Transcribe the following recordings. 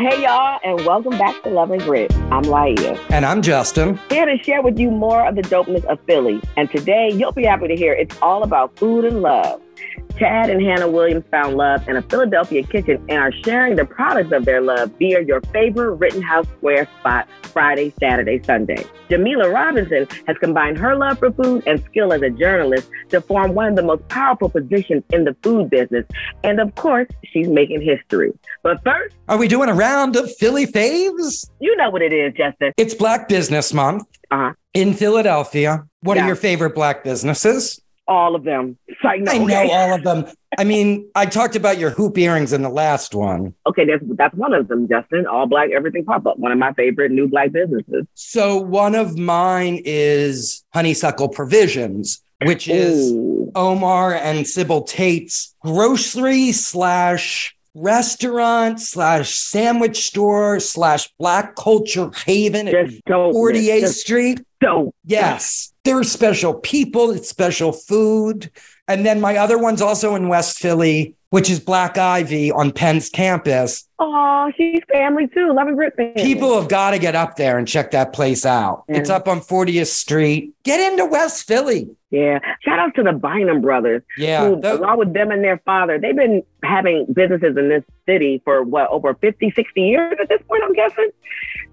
Hey, y'all, and welcome back to Love and Grit. I'm Laia. And I'm Justin. Here to share with you more of the dopeness of Philly. And today, you'll be happy to hear it's all about food and love. Chad and Hanna Williams found love in a Philadelphia kitchen and are sharing the products of their love via your favorite Rittenhouse Square spot Friday, Saturday, Sunday. Jamila Robinson has combined her love for food and skill as a journalist to form one of the most powerful positions in the food business. And of course, she's making history. But first, are we doing a round of Philly faves? You know what it is, Justin. It's Black Business Month uh-huh. in Philadelphia. What yeah. are your favorite Black businesses? All of them. I know, I know all of them. I mean, I talked about your hoop earrings in the last one. Okay, that's that's one of them, Justin. All black, everything pop up. One of my favorite new black businesses. So one of mine is Honeysuckle Provisions, which is Ooh. Omar and Sybil Tate's grocery slash restaurant slash sandwich store slash black culture haven at 48th Street. Dope. Yes. There are special people, it's special food. And then my other one's also in West Philly, which is Black Ivy on Penn's campus. Oh, she's family too. Love and Grit family. People have got to get up there and check that place out. Yeah. It's up on 40th Street. Get into West Philly. Yeah. Shout out to the Bynum brothers. Yeah. Who, the- along with them and their father, they've been having businesses in this city for what, over 50, 60 years at this point, I'm guessing.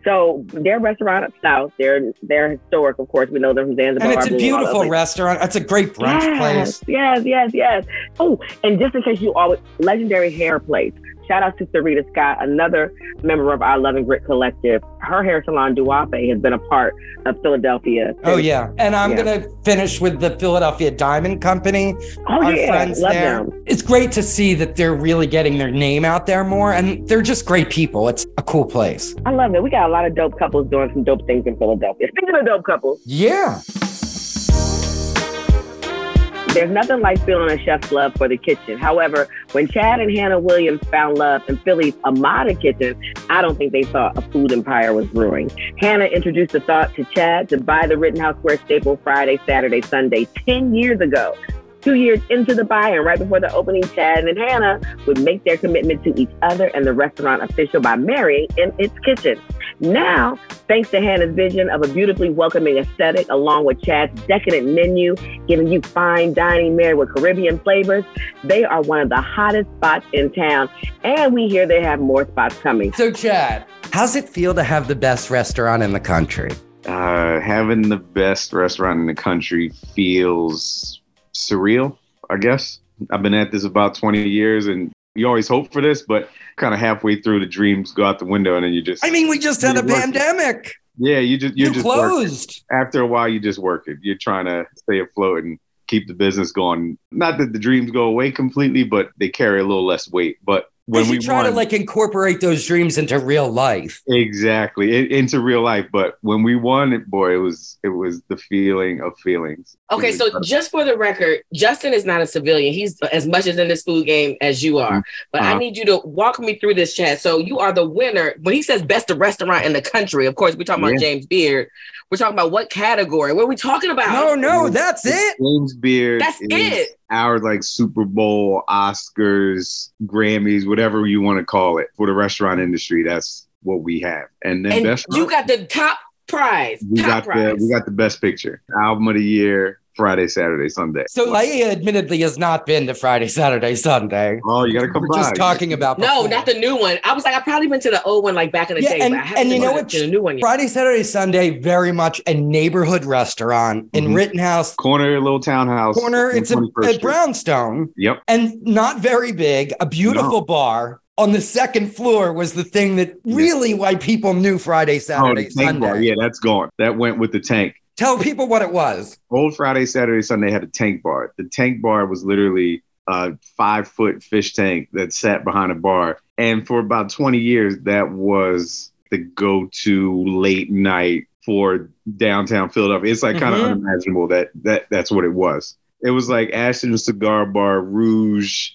So their restaurant up South, they're they're historic, of course. We know them from Zanzibar. And it's a beautiful restaurant. It's a great brunch yes, place. Yes, yes, yes. Oh, and just in case you always legendary hair place. Shout out to Sarita Scott, another member of our Love and Grit collective. Her hair salon, Duape, has been a part of Philadelphia. Oh, yeah. And I'm yeah. going to finish with the Philadelphia Diamond Company. Oh, our yeah. Friends Love there. Them. It's great to see that they're really getting their name out there more. And they're just great people. It's a cool place. I love it. We got a lot of dope couples doing some dope things in Philadelphia. Speaking of dope couples. Yeah. There's nothing like feeling a chef's love for the kitchen. However, when Chad and Hanna Williams found love in Philly's Amada kitchen, I don't think they thought a food empire was brewing. Hanna introduced the thought to Chad to buy the Rittenhouse Square staple Friday, Saturday, Sunday 10 years ago two years into the buy and right before the opening, Chad and Hanna would make their commitment to each other and the restaurant official by marrying in its kitchen. Now, thanks to Hanna's vision of a beautifully welcoming aesthetic, along with Chad's decadent menu, giving you fine dining married with Caribbean flavors, they are one of the hottest spots in town. And we hear they have more spots coming. So, Chad, how's it feel to have the best restaurant in the country? Uh, having the best restaurant in the country feels surreal, I guess. I've been at this about 20 years and you always hope for this, but kind of halfway through the dreams go out the window and then you just I mean, we just had a pandemic. Yeah, you just you're you just closed. Working. After a while you just work it. You're trying to stay afloat and keep the business going. Not that the dreams go away completely, but they carry a little less weight. But when we try won, to like incorporate those dreams into real life. Exactly, it, into real life. But when we won it, boy, it was it was the feeling of feelings. Okay, so incredible. just for the record, Justin is not a civilian. He's as much as in this food game as you are. But uh-huh. I need you to walk me through this Chad. So you are the winner. When he says best restaurant in the country, of course, we're talking yeah. about James Beard. We're talking about what category? What are we talking about? No, no, that's it. James Beard. That's it. Our like Super Bowl, Oscars, Grammys, whatever you want to call it for the restaurant industry. That's what we have. And then and best you got the top prize. We top got prize. the we got the best picture, album of the year, Friday, Saturday, Sunday. So Laia admittedly has not been to Friday, Saturday, Sunday. Oh, you gotta come We're by. Just talking about no, not the new one. I was like, I probably been to the old one like back in the yeah, day. And, and you know what? The new one. Yet. Friday, Saturday, Sunday, very much a neighborhood restaurant in mm-hmm. Rittenhouse. Corner, little townhouse. Corner. It's a, a brownstone. Yep. And not very big. A beautiful no. bar on the second floor was the thing that really why people knew Friday, Saturday, oh, Sunday. Bar. Yeah, that's gone. That went with the tank. Tell people what it was. Old Friday, Saturday, Sunday had a tank bar. The tank bar was literally a five foot fish tank that sat behind a bar. And for about 20 years, that was the go to late night for downtown Philadelphia. It's like kind of mm-hmm. unimaginable that, that that's what it was. It was like Ashton Cigar Bar, Rouge,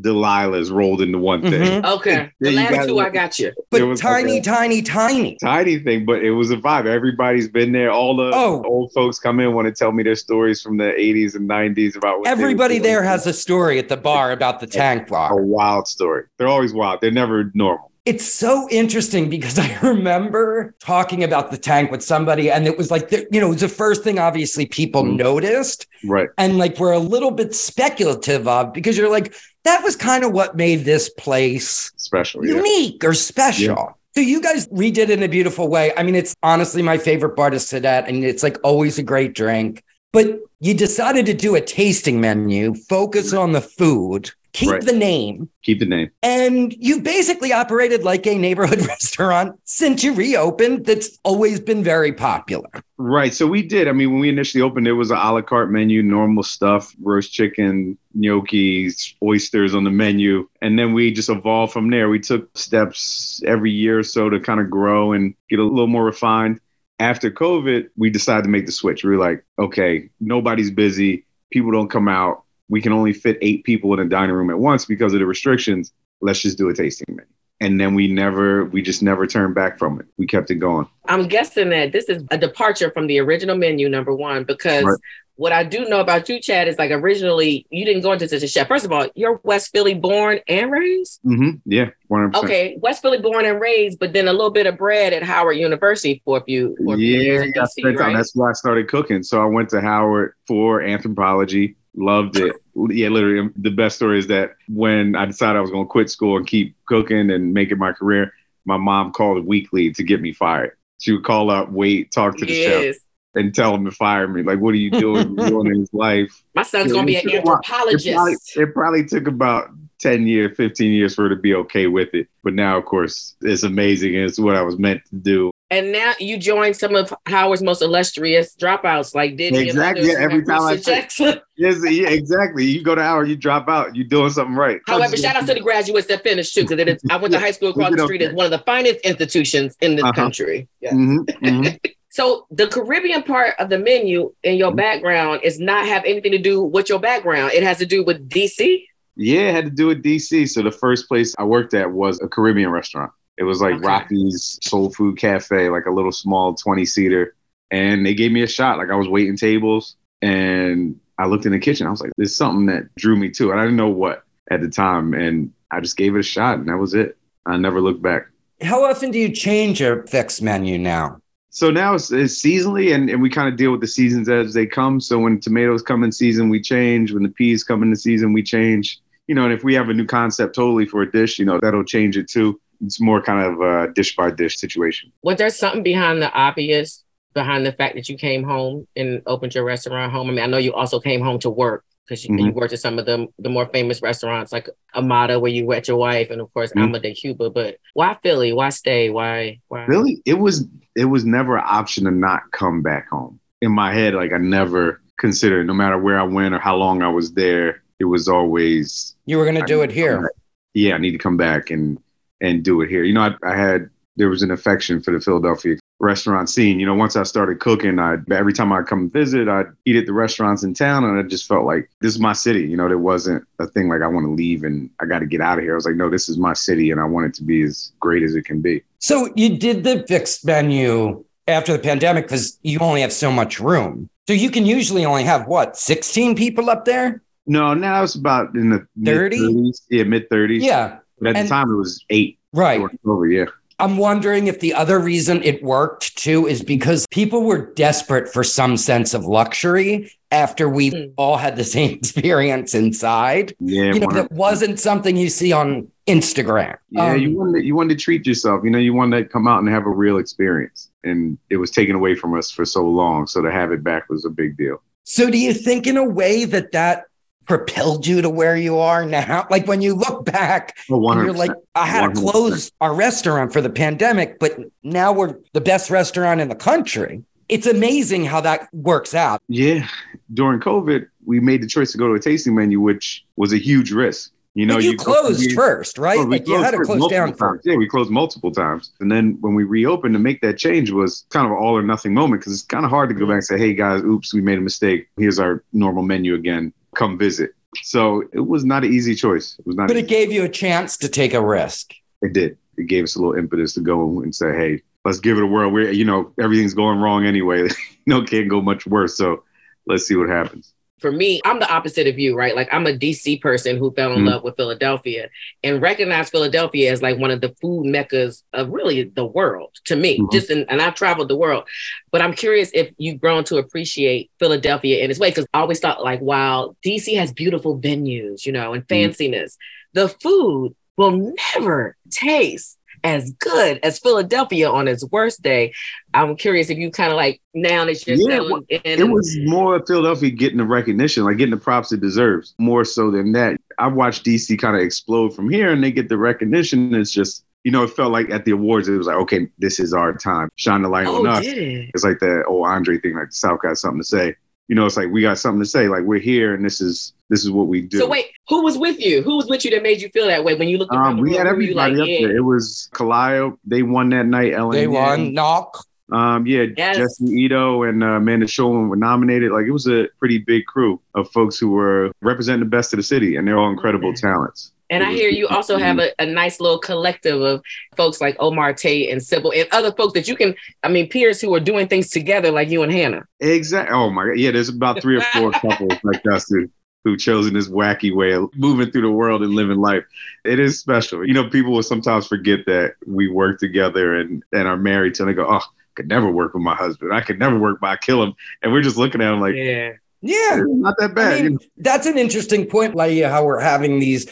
Delilah's rolled into one thing. Mm-hmm. Okay. The last two, I got you. But tiny, like tiny, tiny. Tiny thing, but it was a vibe. Everybody's been there. All the oh. old folks come in, want to tell me their stories from the 80s and 90s about Everybody there has a story at the bar about the tank bar. A wild story. They're always wild. They're never normal. It's so interesting because I remember talking about the tank with somebody, and it was like, the, you know, it was the first thing obviously people mm. noticed. Right. And like, we're a little bit speculative of because you're like, that was kind of what made this place special, unique yeah. or special. Yeah. So you guys redid it in a beautiful way. I mean, it's honestly my favorite bar to sit at, and it's like always a great drink. But you decided to do a tasting menu, focus on the food, keep right. the name. Keep the name. And you basically operated like a neighborhood restaurant since you reopened that's always been very popular. Right. So we did. I mean, when we initially opened, it was an a la carte menu, normal stuff, roast chicken, gnocchi, oysters on the menu. And then we just evolved from there. We took steps every year or so to kind of grow and get a little more refined after COVID, we decided to make the switch. We were like, okay, nobody's busy. People don't come out. We can only fit eight people in a dining room at once because of the restrictions. Let's just do a tasting menu. And then we never, we just never turned back from it. We kept it going. I'm guessing that this is a departure from the original menu, number one, because right what I do know about you, Chad, is like originally you didn't go into such a chef. First of all, you're West Philly born and raised. Mm-hmm. Yeah, 100%. Okay, West Philly born and raised, but then a little bit of bread at Howard University for a few. For a few yeah, DC, right? that's why I started cooking. So I went to Howard for anthropology. Loved it. Yeah, literally, the best story is that when I decided I was going to quit school and keep cooking and make it my career, my mom called weekly to get me fired. She would call up, wait, talk to the yes. chef and tell him to fire me. Like, what are you doing, doing in his life? My son's gonna be an anthropologist. It probably, it probably, took about 10 years, 15 years for her to be okay with it. But now, of course, it's amazing it's what I was meant to do. And now you join some of Howard's most illustrious dropouts, like did exactly. Yeah, every time I Jackson. yes, yeah, exactly. You go to Howard, you drop out, you're doing something right. However, shout out to the graduates that finished too, because I went to high school across the street. It's one of the finest institutions in this uh-huh. country. Yes. Mm-hmm, mm-hmm. So the Caribbean part of the menu in your mm-hmm. background is not have anything to do with your background. It has to do with DC. Yeah, it had to do with DC. So the first place I worked at was a Caribbean restaurant. It was like okay. Rocky's Soul Food Cafe, like a little small 20 seater. And they gave me a shot. Like I was waiting tables and I looked in the kitchen. I was like, there's something that drew me to it. I didn't know what at the time. And I just gave it a shot and that was it. I never looked back. How often do you change your fixed menu now? so now it's, it's seasonally and, and we kind of deal with the seasons as they come so when tomatoes come in season we change when the peas come in the season we change you know and if we have a new concept totally for a dish you know that'll change it too it's more kind of a dish by dish situation was there something behind the obvious behind the fact that you came home and opened your restaurant home i mean i know you also came home to work because you, mm-hmm. you, worked at some of the the more famous restaurants like Amada, where you met your wife, and of course mm-hmm. Alma de Cuba. But why Philly? Why stay? Why? Why? Really, it was it was never an option to not come back home. In my head, like I never considered, no matter where I went or how long I was there, it was always you were going to do it here. Yeah, I need to come back and and do it here. You know, I, I had there was an affection for the Philadelphia restaurant scene. You know, once I started cooking, I every time I come visit, I'd eat at the restaurants in town, and I just felt like this is my city. You know, there wasn't a thing like I want to leave and I got to get out of here. I was like, no, this is my city, and I want it to be as great as it can be. So you did the fixed menu after the pandemic because you only have so much room. So you can usually only have what, 16 people up there? No, now it's about in the 30? Yeah, mid 30s. Yeah. But at and, the time it was eight. Right. Over, yeah. I'm wondering if the other reason it worked too is because people were desperate for some sense of luxury after we mm. all had the same experience inside. Yeah, you know, that wasn't something you see on Instagram. Yeah, um, you wanted you wanted to treat yourself. You know, you wanted to come out and have a real experience, and it was taken away from us for so long. So to have it back was a big deal. So do you think, in a way, that that propelled you to where you are now? Like when you look back, oh, you're like, I had 100%. to close our restaurant for the pandemic, but now we're the best restaurant in the country. It's amazing how that works out. Yeah. During COVID, we made the choice to go to a tasting menu, which was a huge risk. You know, you, you closed first, right? Oh, like you had to close down first. Yeah, we closed multiple times. And then when we reopened to make that change was kind of an all or nothing moment because it's kind of hard to go mm-hmm. back and say, hey guys, oops, we made a mistake. Here's our normal menu again. Come visit. So it was not an easy choice. It was not. But it gave you a chance to take a risk. It did. It gave us a little impetus to go and say, "Hey, let's give it a whirl." We're, you know, everything's going wrong anyway. no, can't go much worse. So let's see what happens. For me, I'm the opposite of you, right? Like I'm a DC person who fell in mm-hmm. love with Philadelphia and recognize Philadelphia as like one of the food meccas of really the world to me. Mm-hmm. Just in, and I've traveled the world, but I'm curious if you've grown to appreciate Philadelphia in its way because I always thought like, wow, DC has beautiful venues, you know, and mm-hmm. fanciness. Mm-hmm. The food will never taste as good as Philadelphia on its worst day. I'm curious if you kind of like now that you're yeah, well, It was more Philadelphia getting the recognition, like getting the props it deserves, more so than that. I've watched DC kind of explode from here and they get the recognition. It's just you know, it felt like at the awards, it was like, okay, this is our time. Shine the light oh, on us. It? It's like the old Andre thing, like the South got something to say you know, it's like we got something to say. Like we're here, and this is this is what we do. So wait, who was with you? Who was with you that made you feel that way when you looked? Um, we had everybody like, up yeah. there. It was Kalaya. They won that night. Ellen. They won. Nok. Um, yeah, yes. Jesse Ito and uh, Amanda Shulman were nominated. Like it was a pretty big crew of folks who were representing the best of the city, and they're all incredible okay. talents. And I hear you also have mm-hmm. a, a, nice little collective of folks like Omar Tate and Sybil and other folks that you can, I mean, peers who are doing things together like you and Hanna. Exactly. Oh my God. Yeah, there's about three or four couples like us who, who chosen this wacky way of moving through the world and living life. It is special. You know, people will sometimes forget that we work together and, and are married till they go, oh, I could never work with my husband. I could never work by I kill him. And we're just looking at him like, yeah. Yeah, not that bad. I mean, that's an interesting point, like how we're having these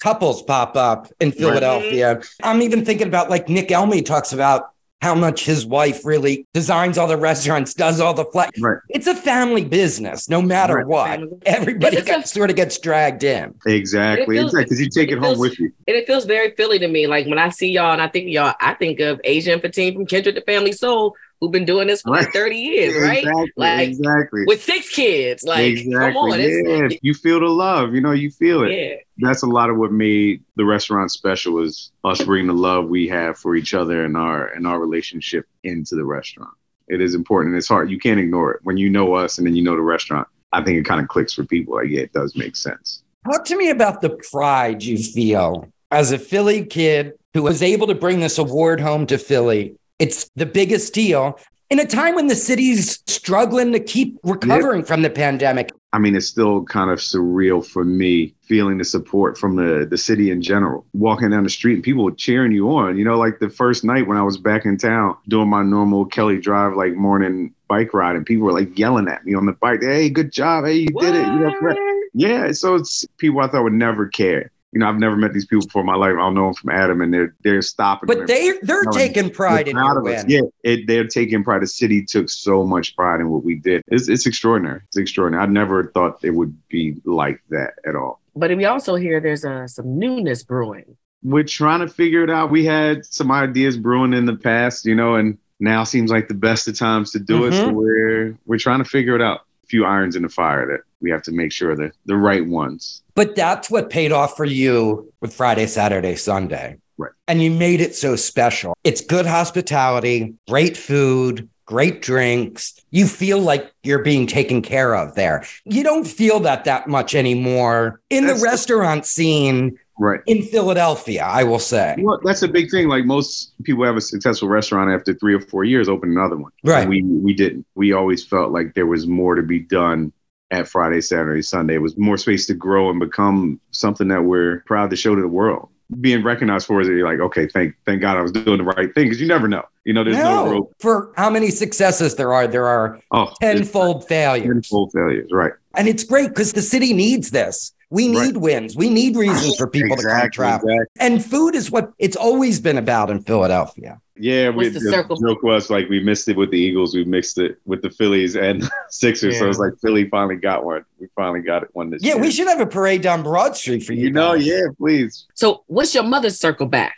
couples pop up in Philadelphia. Right. I'm even thinking about like Nick Elmi talks about how much his wife really designs all the restaurants, does all the flight. Right. It's a family business, no matter right. what. Everybody gets, sort of gets dragged in. Exactly. Because exactly. you take it, it feels, home with you. And it feels very Philly to me. Like when I see y'all and I think y'all, I think of Asian and Fatin from Kindred the Family Soul, who've been doing this for right. like 30 years, right? Exactly, like exactly. With six kids. Like exactly. come on. Yeah. You feel the love, you know, you feel it. Yeah. That's a lot of what made the restaurant special was us bringing the love we have for each other and our and our relationship into the restaurant. It is important. And it's hard. You can't ignore it. When you know us and then you know the restaurant, I think it kind of clicks for people. Like, yeah, it does make sense. Talk to me about the pride you feel as a Philly kid who was able to bring this award home to Philly it's the biggest deal in a time when the city's struggling to keep recovering from the pandemic. I mean, it's still kind of surreal for me feeling the support from the, the city in general. Walking down the street and people cheering you on. You know, like the first night when I was back in town doing my normal Kelly Drive like morning bike ride, and people were like yelling at me on the bike, Hey, good job. Hey, you what? did it. You know, yeah. So it's people I thought would never care you know, I've never met these people before in my life. I'll know them from Adam, and they're they're stopping. But they they're taking pride in your win. Yeah, it, they're taking pride. The city took so much pride in what we did. It's it's extraordinary. It's extraordinary. I never thought it would be like that at all. But we also hear there's uh, some newness brewing. We're trying to figure it out. We had some ideas brewing in the past, you know, and now seems like the best of times to do mm-hmm. it. So mm-hmm. we're we're trying to figure it out. Few irons in the fire that we have to make sure they're the right ones. But that's what paid off for you with Friday, Saturday, Sunday. Right. And you made it so special. It's good hospitality, great food, great drinks. You feel like you're being taken care of there. You don't feel that that much anymore in that's the restaurant scene right in Philadelphia, I will say. Well, that's a big thing. Like most people have a successful restaurant after three or four years, open another one. Right. And we we didn't. We always felt like there was more to be done at Friday, Saturday, Sunday. It was more space to grow and become something that we're proud to show to the world. Being recognized for is you're like, okay, thank thank God I was doing the right thing because you never know. You know, there's no, no rope. For how many successes there are, there are oh, tenfold failures. Tenfold failures, right. And it's great because the city needs this. We need right. wins. We need reasons for people exactly, to come travel. Exactly. And food is what it's always been about in Philadelphia. Yeah, we, the, the joke was like we missed it with the Eagles, we mixed it with the Phillies and Sixers. Yeah. So it's like Philly finally got one. We finally got it one this yeah, year. Yeah, we should have a parade down Broad Street for you. You know, yeah, please. So what's your mother's circle back?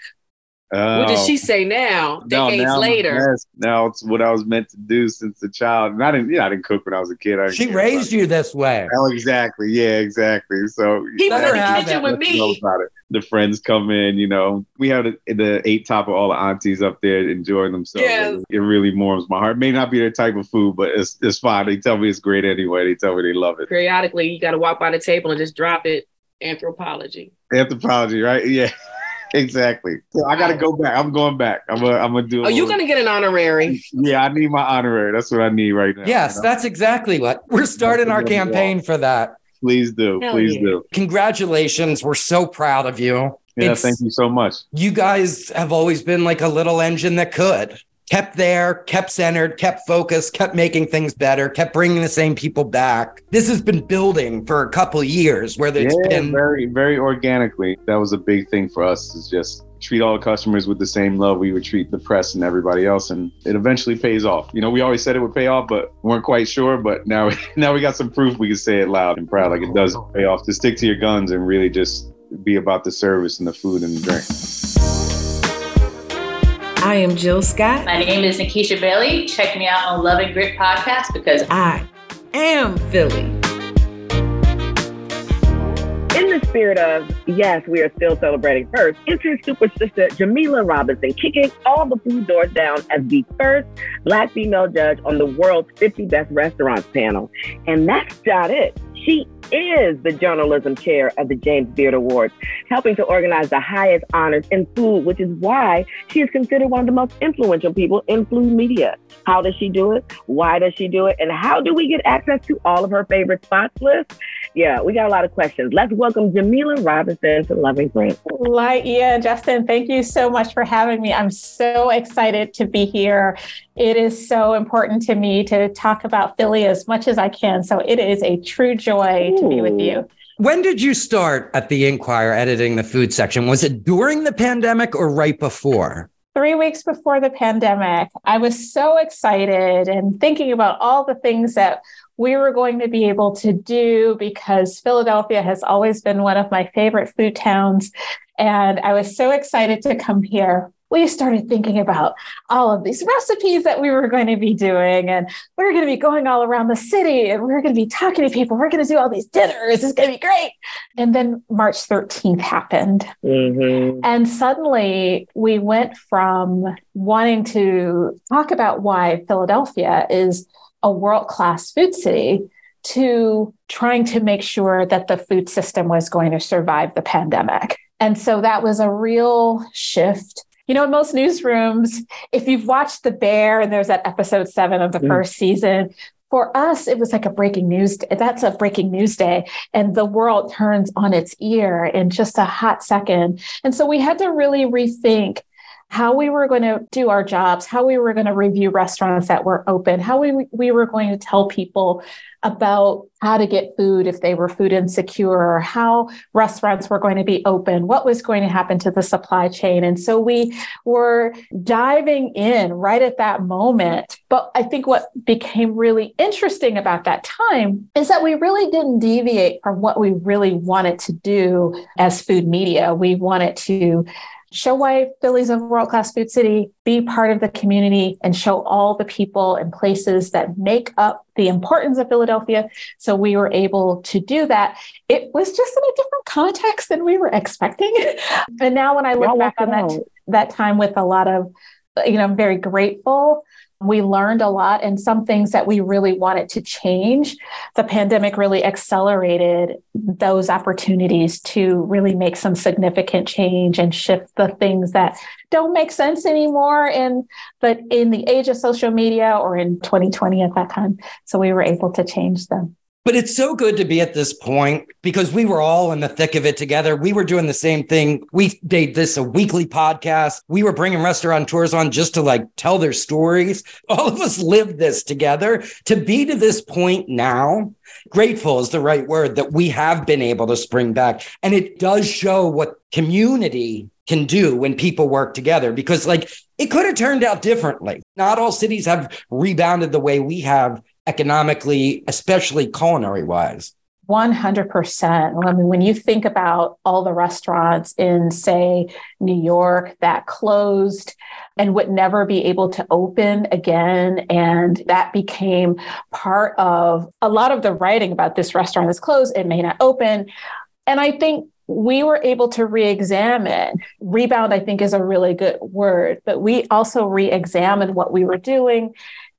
What does oh. she oh. say now? Decades no, now later. Now it's what I was meant to do since a child. And I didn't, yeah, I didn't cook when I was a kid. she raised you this way. Oh, exactly. Yeah, exactly. So he was in the kitchen with me. The friends come in, you know. We have the, the, eight top of all the aunties up there enjoying themselves. Yes. It really warms my heart. It may not be their type of food, but it's it's fine. They tell me it's great anyway. They tell me they love it. Periodically, you got to walk by the table and just drop it. Anthropology. Anthropology, right? Yeah. exactly. So I got to go back. I'm going back. I'm gonna, I'm gonna do. Are oh, you gonna get an honorary? Yeah, I need my honorary. That's what I need right now. Yes, you know? that's exactly what we're starting our campaign for that. Please do. Hell Please yeah. do. Congratulations. We're so proud of you. Yeah, it's, thank you so much. You guys have always been like a little engine that could kept there, kept centered, kept focused, kept making things better, kept bringing the same people back. This has been building for a couple years where it's yeah, been very, very organically. That was a big thing for us is just treat all the customers with the same love we would treat the press and everybody else and it eventually pays off you know we always said it would pay off but weren't quite sure but now now we got some proof we can say it loud and proud like it does pay off to stick to your guns and really just be about the service and the food and the drink I am Jill Scott. My name is Nikisha Bailey. Check me out on Love and Grit podcast because I am Philly. In the spirit of, yes, we are still celebrating first, enter super sister Jamila Robinson, kicking all the food doors down as the first Black female judge on the world's 50 best restaurants panel. And that's not it. She is the journalism chair of the James Beard Awards, helping to organize the highest honors in food, which is why she is considered one of the most influential people in food media. How does she do it? Why does she do it? And how do we get access to all of her favorite spots list? Yeah, we got a lot of questions. Let's welcome Jamila Robinson to Loving Friends. Light, yeah, Justin, thank you so much for having me. I'm so excited to be here. It is so important to me to talk about Philly as much as I can. So it is a true joy. To be with you. When did you start at the Inquirer editing the food section? Was it during the pandemic or right before? Three weeks before the pandemic, I was so excited and thinking about all the things that we were going to be able to do because Philadelphia has always been one of my favorite food towns. And I was so excited to come here we started thinking about all of these recipes that we were going to be doing. And we are going to be going all around the city and we are going to be talking to people. We're going to do all these dinners. It's going to be great. And then March 13th happened. Mm-hmm. And suddenly we went from wanting to talk about why Philadelphia is a world class food city to trying to make sure that the food system was going to survive the pandemic. And so that was a real shift you know, in most newsrooms, if you've watched The Bear and there's that episode seven of the mm. first season, for us, it was like a breaking news. Day. That's a breaking news day, and the world turns on its ear in just a hot second. And so we had to really rethink how we were going to do our jobs, how we were going to review restaurants that were open, how we, we were going to tell people about how to get food if they were food insecure, or how restaurants were going to be open, what was going to happen to the supply chain. And so we were diving in right at that moment. But I think what became really interesting about that time is that we really didn't deviate from what we really wanted to do as food media. We wanted to show why Philly's a world class food city, be part of the community, and show all the people and places that make up the importance of Philadelphia. So we were able to do that. It was just in a different context than we were expecting. and now when I look back on that, that time with a lot of, you know, I'm very grateful we learned a lot and some things that we really wanted to change. The pandemic really accelerated those opportunities to really make some significant change and shift the things that don't make sense anymore in but in the age of social media or in 2020 at that time. So we were able to change them. But it's so good to be at this point because we were all in the thick of it together. We were doing the same thing. We made this a weekly podcast. We were bringing restaurateurs on just to like tell their stories. All of us lived this together. To be to this point now, grateful is the right word that we have been able to spring back. And it does show what community can do when people work together because like it could have turned out differently. Not all cities have rebounded the way we have economically, especially culinary wise? 100%. I mean, when you think about all the restaurants in, say, New York that closed and would never be able to open again, and that became part of a lot of the writing about this restaurant is closed, it may not open. And I think we were able to re-examine rebound i think is a really good word but we also re-examined what we were doing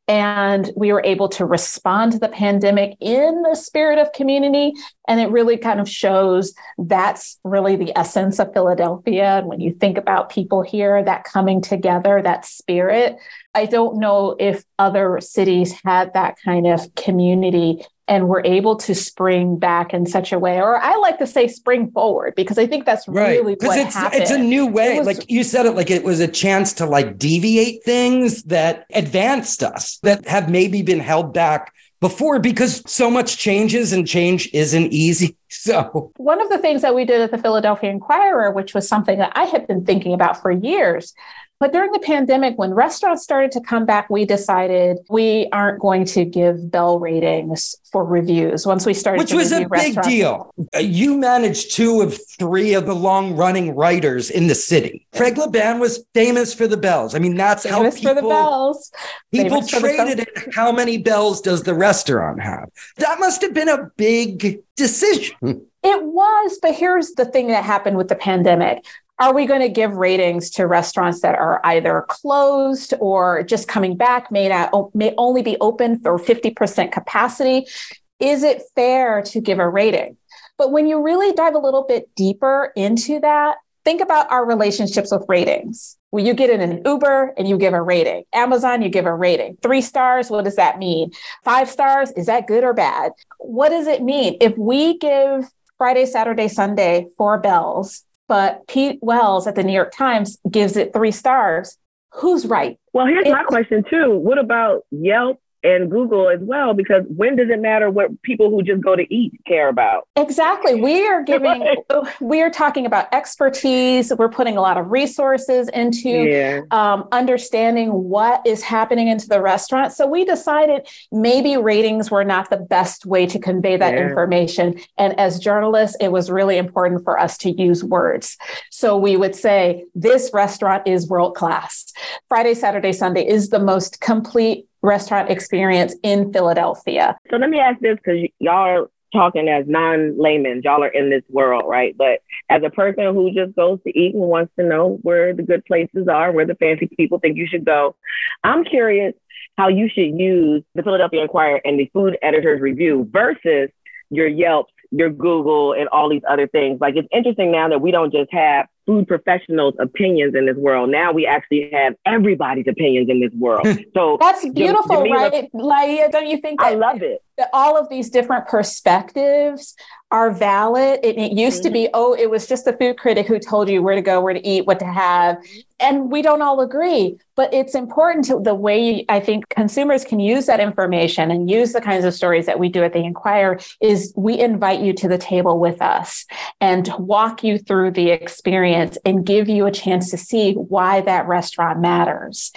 and we were able to respond to the pandemic in the spirit of community. And it really kind of shows that's really the essence of Philadelphia. And when you think about people here, that coming together, that spirit, I don't know if other cities had that kind of community and we're able to spring back in such a way, or I like to say spring forward because I think that's right. really what it's, happened. It's a new way. Was, like you said it, like it was a chance to like deviate things that advanced us that have maybe been held back before because so much changes and change isn't easy. So, one of the things that we did at the Philadelphia Inquirer, which was something that I had been thinking about for years, but during the pandemic, when restaurants started to come back, we decided we aren't going to give bell ratings for reviews once we started. Which was a big deal. Uh, you managed two of three of the long running writers in the city. Craig LaBan was famous for the bells. I mean, that's famous how people, for the bells. People famous traded it. How many bells does the restaurant have? That must have been a big decision. It was, but here's the thing that happened with the pandemic are we going to give ratings to restaurants that are either closed or just coming back may not may only be open for 50% capacity is it fair to give a rating but when you really dive a little bit deeper into that think about our relationships with ratings well, you get in an Uber and you give a rating. Amazon, you give a rating. Three stars, what does that mean? Five stars, is that good or bad? What does it mean? If we give Friday, Saturday, Sunday four bells but Pete Wells at the New York Times gives it three stars. Who's right? Well, here's it, my question too. What about Yelp and Google as well, because when does it matter what people who just go to eat care about? Exactly. We are giving, we are talking about expertise. We're putting a lot of resources into yeah. um, understanding what is happening into the restaurant. So we decided maybe ratings were not the best way to convey that yeah. information. And as journalists, it was really important for us to use words. So we would say, this restaurant is world class. Friday, Saturday, Sunday is the most complete restaurant experience in Philadelphia. So let me ask this because y'all are talking as non laymen, y'all are in this world, right? But as a person who just goes to eat and wants to know where the good places are, where the fancy people think you should go, I'm curious how you should use the Philadelphia Inquirer and the food editor's review versus your Yelp your Google and all these other things. Like it's interesting now that we don't just have food professionals' opinions in this world. Now we actually have everybody's opinions in this world. So that's beautiful, Jamila, right? Laia, don't you think? I love it. all of these different perspectives are valid. It, it used mm-hmm. to be, mm-hmm. oh, it was just the food critic who told you where to go, where to eat, what to have. And we don't all agree, but it's important to the way I think consumers can use that information and use the kinds of stories that we do at the Inquirer is we invite you to the table with us and walk you through the experience and give you a chance to see why that restaurant matters.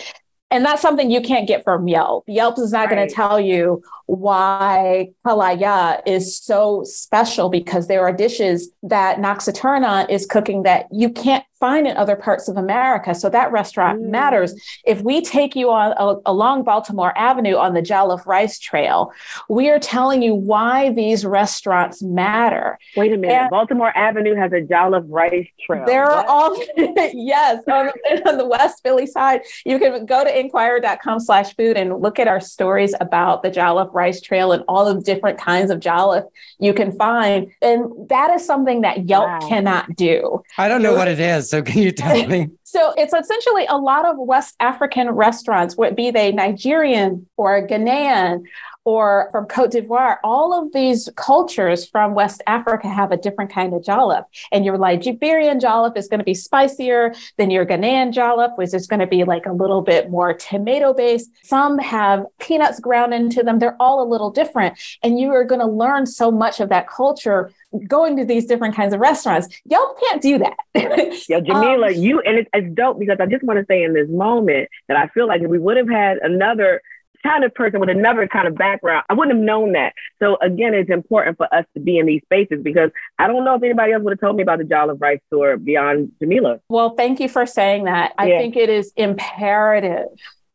And that's something you can't get from Yelp. Yelp is not right. going to tell you why Kalaya is so special because there are dishes that Nocturna is cooking that you can't find in other parts of America. So that restaurant mm. matters. If we take you on a, along Baltimore Avenue on the Jollof Rice Trail, we are telling you why these restaurants matter. Wait a minute. And Baltimore Avenue has a Jollof Rice Trail. There what? are all yes on, on, the West Philly side. You can go to inquirer.com slash food and look at our stories about the Jollof Rice Trail and all the different kinds of jollof you can find. And that is something that Yelp wow. cannot do. I don't know what it is. So can you tell me? so it's essentially a lot of West African restaurants, be they Nigerian or Ghanaian or from Cote d'Ivoire, all of these cultures from West Africa have a different kind of jollof. And your Liberian jollof is going to be spicier than your Ghanaian jollof, which is going to be like a little bit more tomato based. Some have peanuts ground into them. They're all a little different. And you are going to learn so much of that culture going to these different kinds of restaurants. Y'all can't do that. yeah, Jamila, um, you, and it's, it's dope because I just want to say in this moment that I feel like if we would have had another kind of person with another kind of background, I wouldn't have known that. So again, it's important for us to be in these spaces because I don't know if anybody else would have told me about the Jollof Rice store beyond Jamila. Well, thank you for saying that. I yeah. think it is imperative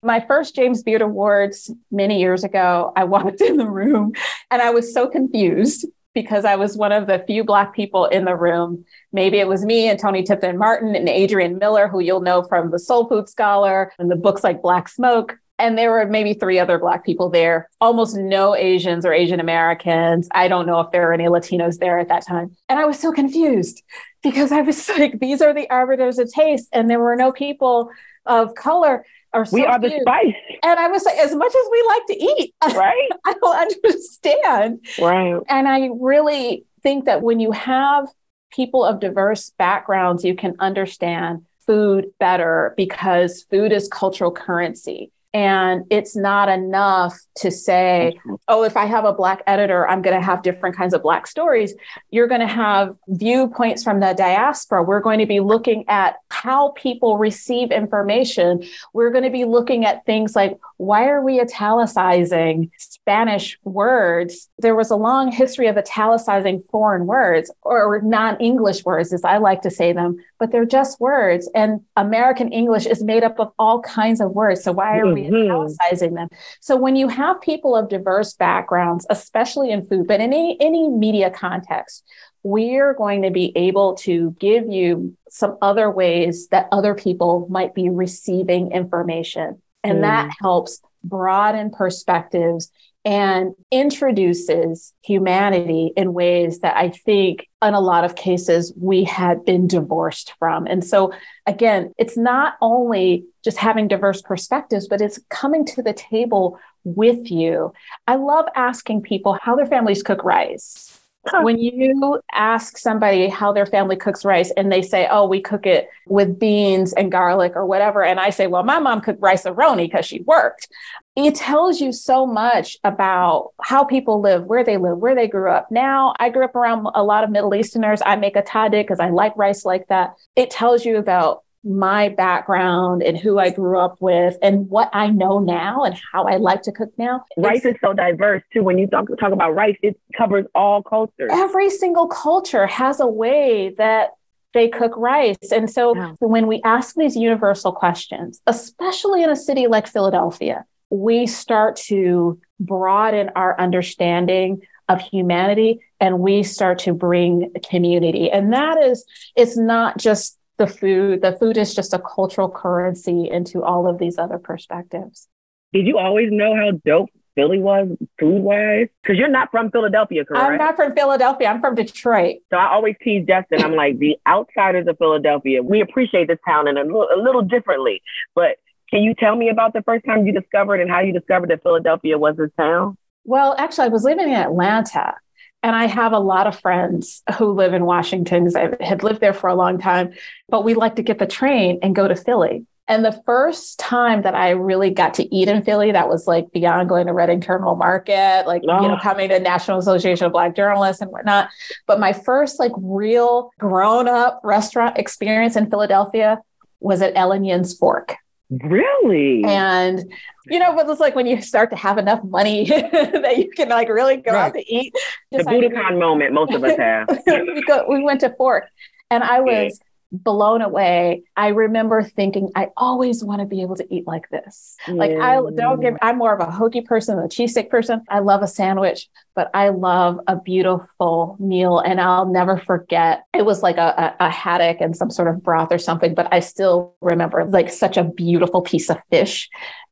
my first James Beard Awards many years ago, I walked in the room and I was so confused because I was one of the few Black people in the room. Maybe it was me and Toni Tipton Martin and Adrian Miller, who you'll know from The Soul Food Scholar and the books like Black Smoke. And there were maybe three other black people there. Almost no asians or asian americans. I don't know if there were any latinos there at that time. And i was so confused because i was like these are the arbiters of taste. And there were no people of color or we are the spice. And i was like as much as we like to eat right. I don't understand. Right. And i really think that when you have people of diverse backgrounds you can understand food better because food is cultural currency and it's not enough to say, oh, if I have a Black editor, I'm going to have different kinds of Black stories. You're going to have viewpoints from the diaspora. We're going to be looking at how people receive information. We're going to be looking at things like why are we italicizing Spanish words? There was a long history of italicizing foreign words or non English words, as I like to say them, but they're just words. And American English is made up of all kinds of words. So why are we mm-hmm. italicizing them? So when you have people of diverse backgrounds, especially in food, but in any, any media context, we're going to be able to give you some other ways that other people might be receiving information. And mm. that helps broaden perspectives and introduces humanity in ways that I think in a lot of cases we had been divorced from. And so, again, it's not only just having diverse perspectives, but it's coming to the table with you. I love asking people how their families cook rice when you ask somebody how their family cooks rice and they say, oh, we cook it with beans and garlic or whatever, and I say, well, my mom cooked Rice-A-Roni because she worked, it tells you so much about how people live, where they live, where they grew up. Now, I grew up around a lot of Middle Easterners. I make a tahdig because I like rice like that. It tells you about my background and who I grew up with and what I know now and how I like to cook now. Rice is so diverse too. When you talk, talk about rice, it covers all cultures. Every single culture has a way that they cook rice. And so when we ask these universal questions, especially in a city like Philadelphia, we start to broaden our understanding of humanity and we start to bring community. And that is, it's not just the food. The food is just a cultural currency into all of these other perspectives. Did you always know how dope Philly was food wise? Because you're not from Philadelphia, correct? I'm not from Philadelphia. I'm from Detroit. So I always tease Justin. I'm like, the outsiders of Philadelphia, we appreciate this town in a little, a little differently. But can you tell me about the first time you discovered and how you discovered that Philadelphia was this town? Well, actually, I was living in Atlanta and I have a lot of friends who live in Washington because I had lived there for a long time, but we like to get the train and go to Philly. And the first time that I really got to eat in Philly, that was like beyond going to Reading Terminal Market, like, oh. you know, ah. coming to National Association of Black Journalists and whatnot. But my first like real grown up restaurant experience in Philadelphia was at Ellen Yin's Fork. Really? And you know, but it's like when you start to have enough money that you can like really go right. out to eat. The Budokan moment most of us have. we go we went to Fork and I was blown away. I remember thinking, I always want to be able to eat like this. Mm. Like I don't give I'm more of a hoagie person than a cheesesteak person. I love a sandwich, but I love a beautiful meal. And I'll never forget it was like a, a, a haddock and some sort of broth or something, but I still remember like such a beautiful piece of fish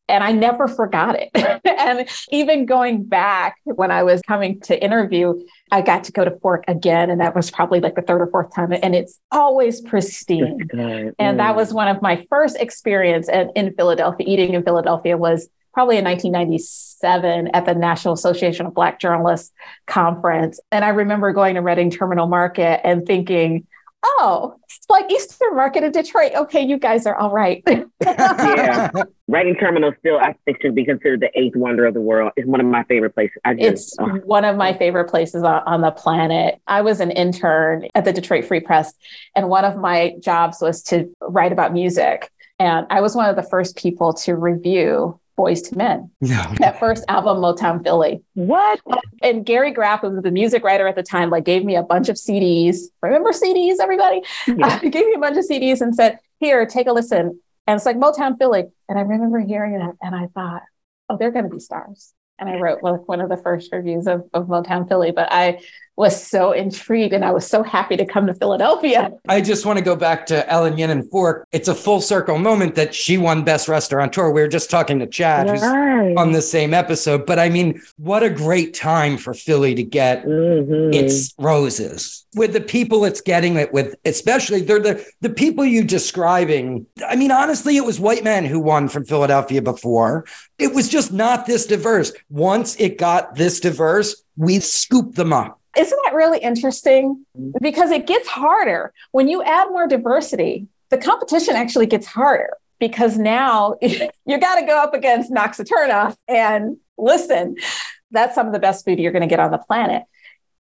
and I never forgot it. and even going back when I was coming to interview, I got to go to Fork again, and that was probably like the third or fourth time, and it's always pristine. Mm. And that was one of my first experience in, in Philadelphia. Eating in Philadelphia was probably in 1997 at the National Association of Black Journalists conference, and I remember going to Reading Terminal Market and thinking, oh, it's like Eastern Market in Detroit. Okay, you guys are all right. yeah. Reading Terminal still, I think, should be considered the eighth wonder of the world. It's one of my favorite places. Just, it's oh. one of my favorite places on, on the planet. I was an intern at the Detroit Free Press, and one of my jobs was to write about music. And I was one of the first people to review Boyz II Men. No. That first album, Motown Philly. What? And Gary Graff, who was the music writer at the time, like gave me a bunch of CDs. Remember CDs, everybody? Yeah. Uh, gave me a bunch of CDs and said, "Here, take a listen." And it's like Motown Philly. And I remember hearing it, and I thought, "Oh, they're going to be stars." and I wrote like one of the first reviews of, of Motown Philly, but I was so intrigued and I was so happy to come to Philadelphia. I just want to go back to Ellen Yin and Fork. It's a full circle moment that she won Best Restaurateur. We were just talking to Chad, who's on the same episode. But I mean, what a great time for Philly to get Mhm. its roses with the people it's getting it with, especially they're the the people you describing. I mean, honestly, it was white men who won from Philadelphia before. It was just not this diverse. Once it got this diverse, we scooped them up. Isn't that really interesting? Mm-hmm. Because it gets harder when you add more diversity, the competition actually gets harder because now you got to go up against Noxaturna and listen, that's some of the best food you're going to get on the planet.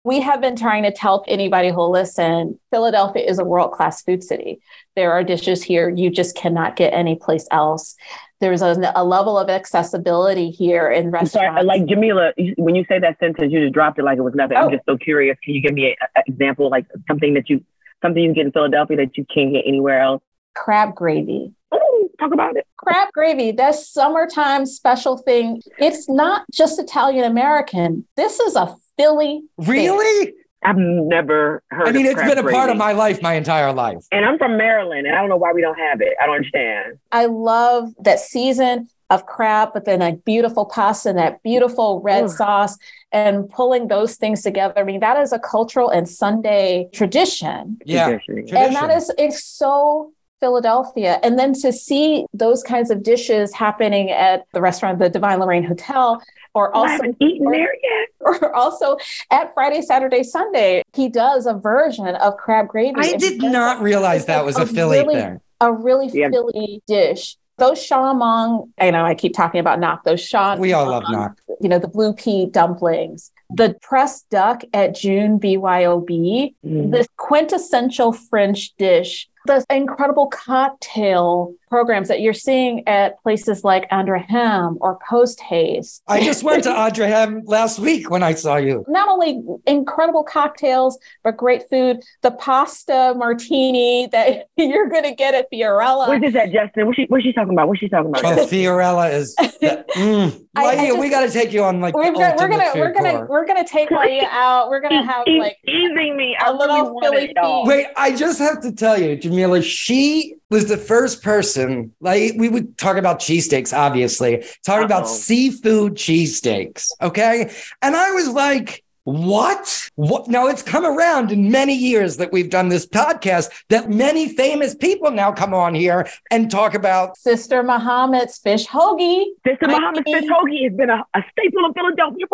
We have been trying to tell anybody who'll listen Philadelphia is a world class food city. There are dishes here you just cannot get anyplace else. There's a, a level of accessibility here in I'm sorry, like Jamila, when you say that sentence, you just dropped it like it was nothing. Oh. I'm just so curious. Can you give me an example, like something that you, something you can get in Philadelphia that you can't get anywhere else? crab gravy. Ooh, talk about it. crab gravy that's summertime special thing it's not just italian american this is a philly Really? I've never heard. I mean, of it's crab been a part of my life my entire life. And I'm from Maryland, and I don't know why we don't have it. I don't understand. i love that season of crab but then a beautiful pasta and that beautiful red Ugh. sauce and pulling those things together i mean that is a cultural and sunday tradition Yeah. Tradition. and that is it's so Philadelphia. And then to see those kinds of dishes happening at the restaurant, the Divine Lorraine Hotel, or Oh, I also haven't eaten there yet. or also at Friday, Saturday, Sunday, he does a version of crab gravy. I did not it- realize it's that was a Philly really, thing. A really Yeah. Philly dish. Those shamong, I know I keep talking about Nok, those sham. We all love Nok. You know, the blue pea dumplings, the pressed duck at June BYOB, Mm. this quintessential French dish, the incredible cocktail programs that you're seeing at places like Andra Hem or Post Haste. I just went to Andra Hem last week when I saw you. not only incredible cocktails, but great food. The pasta martini that you're going to get at Fiorella. What is that, Justin? What's she, what's she talking about? What's she talking about? Oh, Fiorella is. The, mm. I- I just- we got to take you on like We're the gonna, we're gonna, food we're gonna, tour. we're gonna take Lydia out. We're gonna have like easing me. I a little really Philly it, y'all. feast. Wait, I just have to tell you, Jamila, she was the first person, like we would talk about cheesesteaks, obviously, talking about Uh-oh. seafood cheesesteaks. Okay. And I was like, what? What? Now it's come around in many years that we've done this podcast that many famous people now come on here and talk about. Sister Muhammad's fish hoagie. Sister I Muhammad mean- fish hoagie has been a, a staple of Philadelphia.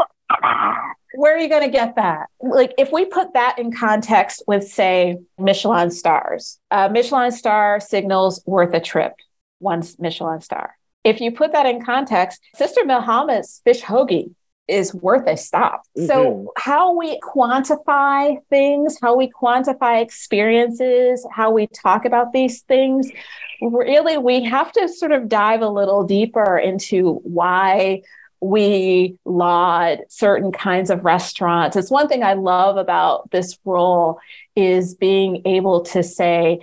Where are you going to get that? Like, if we put that in context with, say, Michelin stars, uh, Michelin star signals worth a trip, one Michelin star. If you put that in context, Sister Muhammad's fish hoagie is worth a stop. So, mm-hmm. how we quantify things, how we quantify experiences, how we talk about these things, really, we have to sort of dive a little deeper into why we laud certain kinds of restaurants. It's one thing I love about this role is being able to say,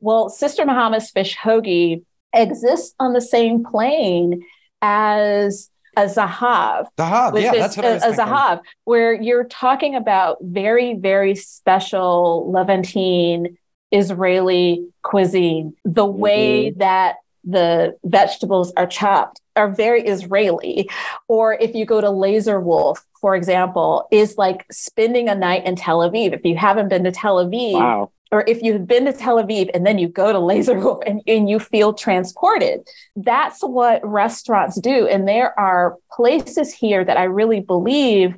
well, Sister Muhammad's fish hoagie exists on the same plane as a Zahav, which Yeah, is that's what I was a, a thinking. Zahav, where you're talking about very, very special Levantine Israeli cuisine. The mm-hmm. way that the vegetables are chopped are very Israeli. Or if you go to Laser Wolf, for example, is like spending a night in Tel Aviv. If you haven't been to Tel Aviv, wow. Or if you've been to Tel Aviv and then you go to Laser Wolf and, and you feel transported, that's what restaurants do. And there are places here that I really believe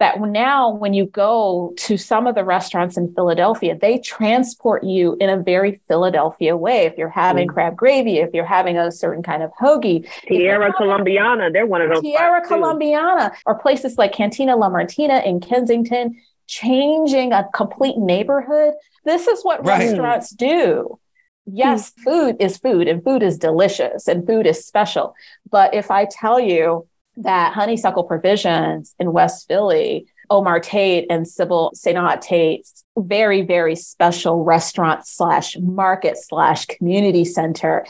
that now when you go to some of the restaurants in Philadelphia, they transport you in a very Philadelphia way. If you're having Mm. crab gravy, if you're having a certain kind of hoagie, Tierra Colombiana, they're one of those. Tierra too. Colombiana, or places like Cantina La Martina in Kensington, changing a complete neighborhood. This is what Right. restaurants do. Yes, hmm. food is food and food is delicious and food is special. But if I tell you that Honeysuckle Provisions in West Philly, Omar Tate and Cybille St.Aude-Tate's very, very special restaurant slash market slash community center,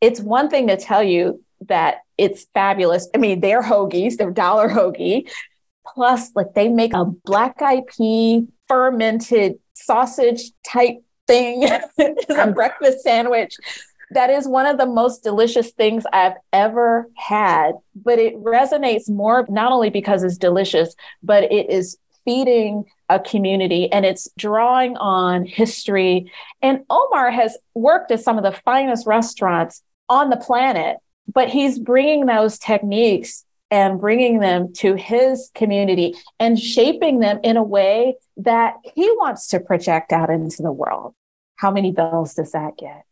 it's one thing to tell you that It's fabulous. I mean, they're hoagies, they're dollar hoagie. Plus, like they make a black eyed pea fermented sausage type thing. a breakfast sandwich. That is one of the most delicious things I've ever had, but it resonates more not only because it's delicious, but it is feeding a community and it's drawing on history. And Omar has worked at some of the finest restaurants on the planet, but he's bringing those techniques and bringing them to his community and shaping them in a way that he wants to project out into the world. How many bells does that get?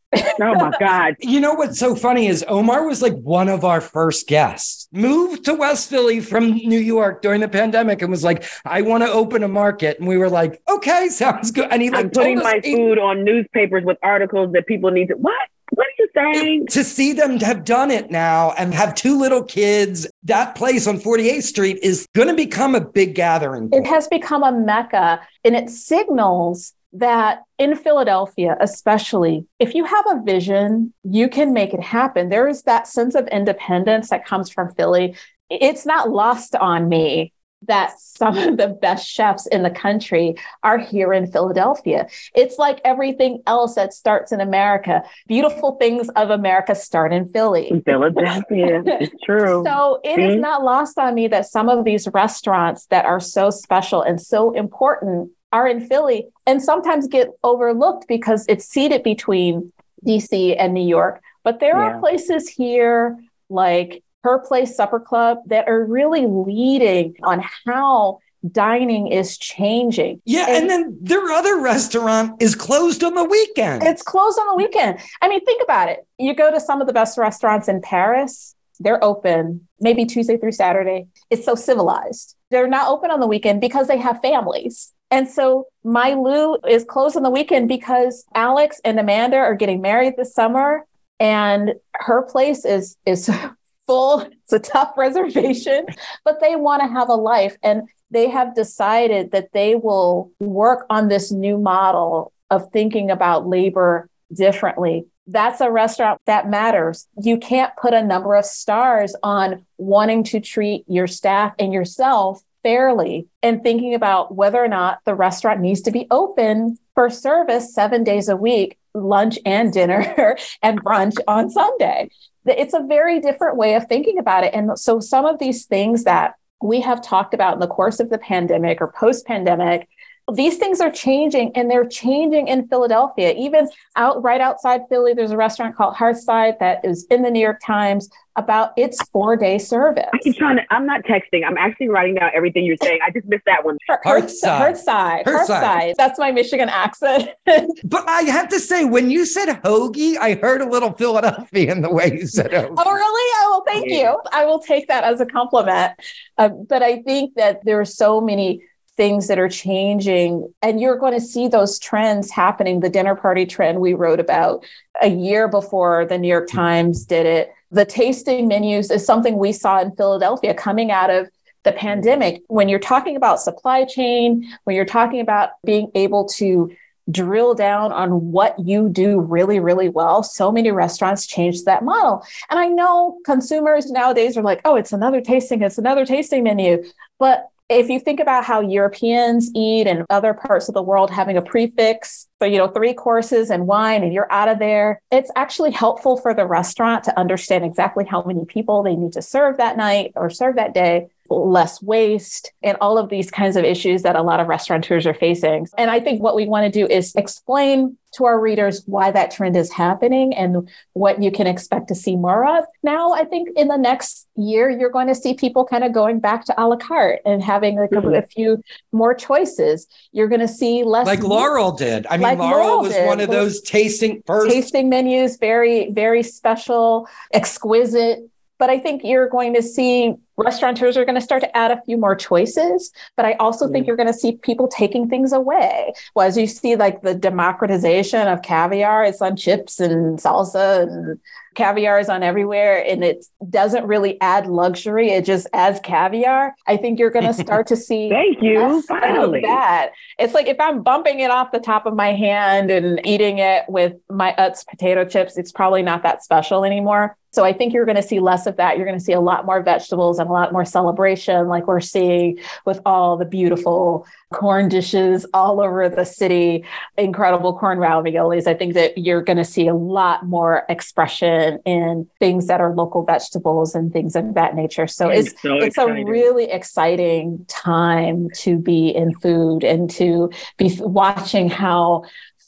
oh my God. You know what's so funny is Omar was like one of our first guests, moved to West Philly from New York during the pandemic and was like, I want to open a market. And we were like, okay, sounds good. And he like I'm putting my eight- food on newspapers with articles that people need to. What? What are you saying? to see them have done it now and have two little kids, that place on 48th Street is going to become a big gathering. It has become a mecca and it signals that in Philadelphia, especially, if you have a vision, you can make it happen. There is that sense of independence that comes from Philly. It's not lost on me that some of the best chefs in the country are here in Philadelphia. It's like everything else that starts in America. Beautiful things of America start in Philly. Philadelphia, it's true. So it is See? not lost on me that some of these restaurants that are so special and so important are in Philly and sometimes get overlooked because it's seated between DC and New York. But there Yeah. are places here like Her Place Supper Club that are really leading on how dining is changing. Yeah, and then their other restaurant is closed on the weekend. It's closed on the weekend. I mean, think about it. You go to some of the best restaurants in Paris, they're open maybe Tuesday through Saturday. It's so civilized. They're not open on the weekend because they have families. And so My Loup is closed on the weekend because Alex and Amanda are getting married this summer and her place is is full. It's a tough reservation, but they want to have a life and they have decided that they will work on this new model of thinking about labor differently. That's a restaurant that matters. You can't put a number of stars on wanting to treat your staff and yourself fairly and thinking about whether or not the restaurant needs to be open for service seven days a week, lunch and dinner and brunch on Sunday. It's a very different way of thinking about it. And so some of these things that we have talked about in the course of the pandemic or post pandemic these things are changing and they're changing in Philadelphia. Even out right outside Philly, there's a restaurant called Hearthside that is in the New York Times about its four day service. I keep trying to, I'm not texting. I'm actually writing down everything you're saying. I just missed that one. Hearthside. Hearthside. Hearthside. Hearthside. That's my Michigan accent. But I have to say, when you said hoagie, I heard a little Philadelphia in the way you said hoagie. Oh, really? Oh, well, thank you. I will take that as a compliment. Uh, but I think that there are so many things that are changing, and you're going to see those trends happening. The dinner party trend we wrote about a year before the New York mm-hmm. Times did it. The tasting menus is something we saw in Philadelphia coming out of the mm-hmm. pandemic. When you're talking about supply chain, when you're talking about being able to drill down on what you do really, really well. So many restaurants changed that model. And I know consumers nowadays are like, oh, it's another tasting, it's another tasting menu. But if you think about how Europeans eat and other parts of the world having a prix fixe, for, you know, three courses and wine, and you're out of there, it's actually helpful for the restaurant to understand exactly how many people they need to serve that night or serve that day less waste and all of these kinds of issues that a lot of restaurateurs are facing. And I think what we want to do is explain to our readers why that trend is happening and what you can expect to see more of. Now, I think in the next year, you're going to see people kind of going back to a la carte and having like a, mm-hmm. a few more choices. You're going to see less Like Laurel did. I mean, Like Laurel, Laurel was did. one of those tasting first. tasting menus, very, very special, exquisite. But I think you're going to see restaurateurs are going to start to add a few more choices but i also think you're going to see people taking things away. Well as you see like the democratization of caviar it's on chips and salsa and caviar is on everywhere and it doesn't really add luxury it just adds caviar. I think you're going to start to see thank you finally. that. It's like if i'm bumping it off the top of my hand and eating it with my utz potato chips it's probably not that special anymore so I think you're going to see less of that. You're going to see a lot more vegetables and a lot more celebration, like we're seeing with all the beautiful corn dishes all over the city, incredible corn raviolis. I think that you're going to see a lot more expression in things that are local vegetables and things of that nature. So it's it's, so it's a really exciting time to be in food and to be watching how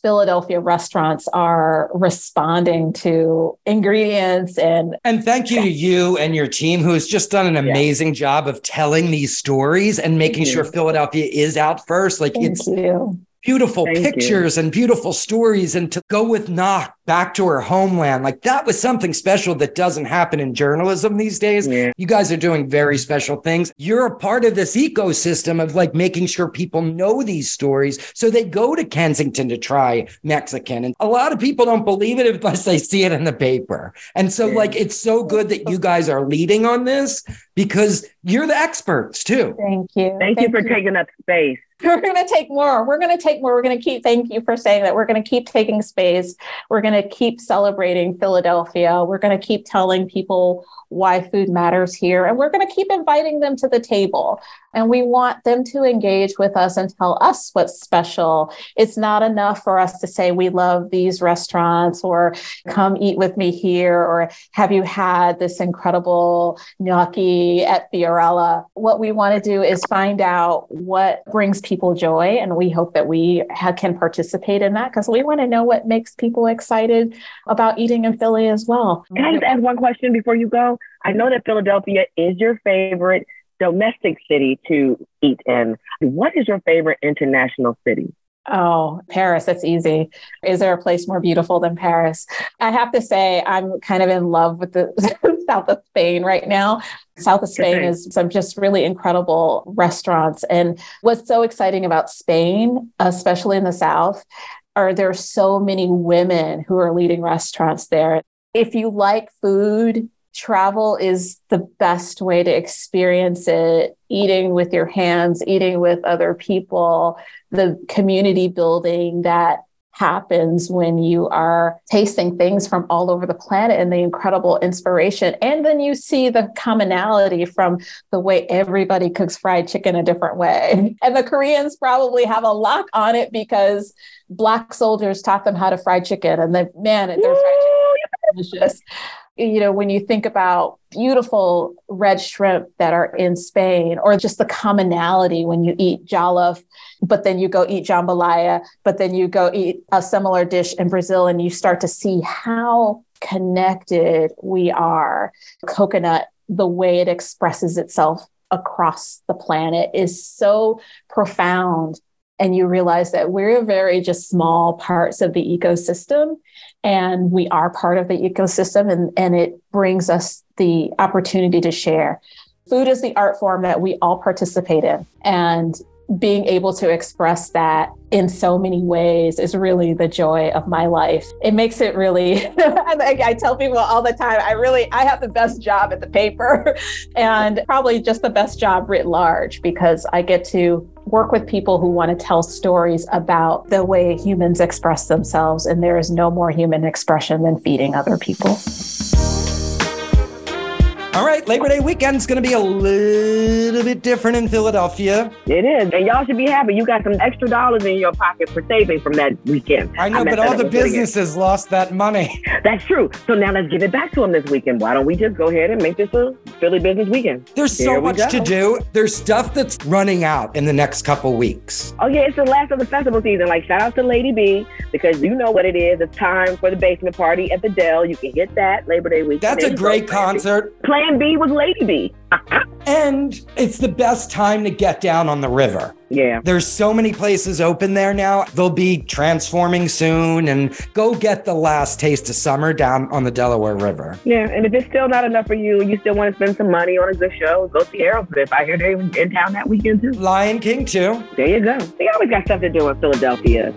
Philadelphia restaurants are responding to ingredients and and thank you to you and your team who has just done an amazing yeah. job of telling these stories and making sure Philadelphia is out first. Like thank it's you beautiful Thank pictures you. and beautiful stories and to go with Nok back to her homeland. Like that was something special that doesn't happen in journalism these days. Yeah. You guys are doing very special things. You're a part of this ecosystem of like making sure people know these stories so they go to Kensington to try Mexican. And a lot of people don't believe it unless they see it in the paper. And so yeah. like it's so good that you guys are leading on this because you're the experts too. Thank you. Thank, Thank you for you. taking up space. We're going to take more. We're going to take more. We're going to keep, thank you for saying that. We're going to keep taking space. We're going to keep celebrating Philadelphia. We're going to keep telling people why food matters here. And we're going to keep inviting them to the table. And we want them to engage with us and tell us what's special. It's not enough for us to say, we love these restaurants or come eat with me here or have you had this incredible gnocchi at Fiorella? What we want to do is find out what brings people joy. And we hope that we ha- can participate in that because we want to know what makes people excited about eating in Philly as well. Can I just ask one question before you go? I know that Philadelphia is your favorite domestic city to eat in. What is your favorite international city? Oh, Paris, that's easy. Is there a place more beautiful than Paris? I have to say, I'm kind of in love with the south of Spain right now. South of Spain is some just really incredible restaurants. And what's so exciting about Spain, especially in the south, are there so many women who are leading restaurants there. If you like food, travel is the best way to experience it. Eating with your hands eating with other people the community building that happens when you are tasting things from all over the planet and the incredible inspiration. And then you see the commonality from the way everybody cooks fried chicken a different way. And the koreans probably have a lock on it because black soldiers taught them how to fry chicken and the man their fried chicken is delicious you know, when you think about beautiful red shrimp that are in Spain, or just the commonality when you eat jollof, but then you go eat jambalaya, but then you go eat a similar dish in Brazil, and you start to see how connected we are. Coconut, the way it expresses itself across the planet is so profound and you realize that we're very just small parts of the ecosystem and we are part of the ecosystem and, and it brings us the opportunity to share. Food is the art form that we all participate in and being able to express that in so many ways is really the joy of my life. It makes it really, I, tell people all the time, I really, I have the best job at the paper and probably just the best job writ large because I get to work with people who want to tell stories about the way humans express themselves. And there is no more human expression than feeding other people. All right, Labor Day weekend's going to be a little bit different in Philadelphia. It is, and y'all should be happy. You got some extra dollars in your pocket for saving from that weekend. I know, I but all the businesses lost that money. That's true. So now let's give it back to them this weekend. Why don't we just go ahead and make this a Philly business weekend? There's so much to do. There's stuff that's running out in the next couple weeks. Oh yeah, it's the last of the festival season. Like shout out to Lady B because you know what it is. It's time for the basement party at the Dell. You can hit that Labor Day weekend. That's a great concert. Play Plan B was Lady B. And it's the best time to get down on the river. Yeah. There's so many places open there now. They'll be transforming soon and go get the last taste of summer down on the Delaware River. Yeah, and if it's still not enough for you, you still want to spend some money on a good show, go see Aerosmith. I hear they're in town that weekend too. Lion King too. There you go. They always got stuff to do in Philadelphia.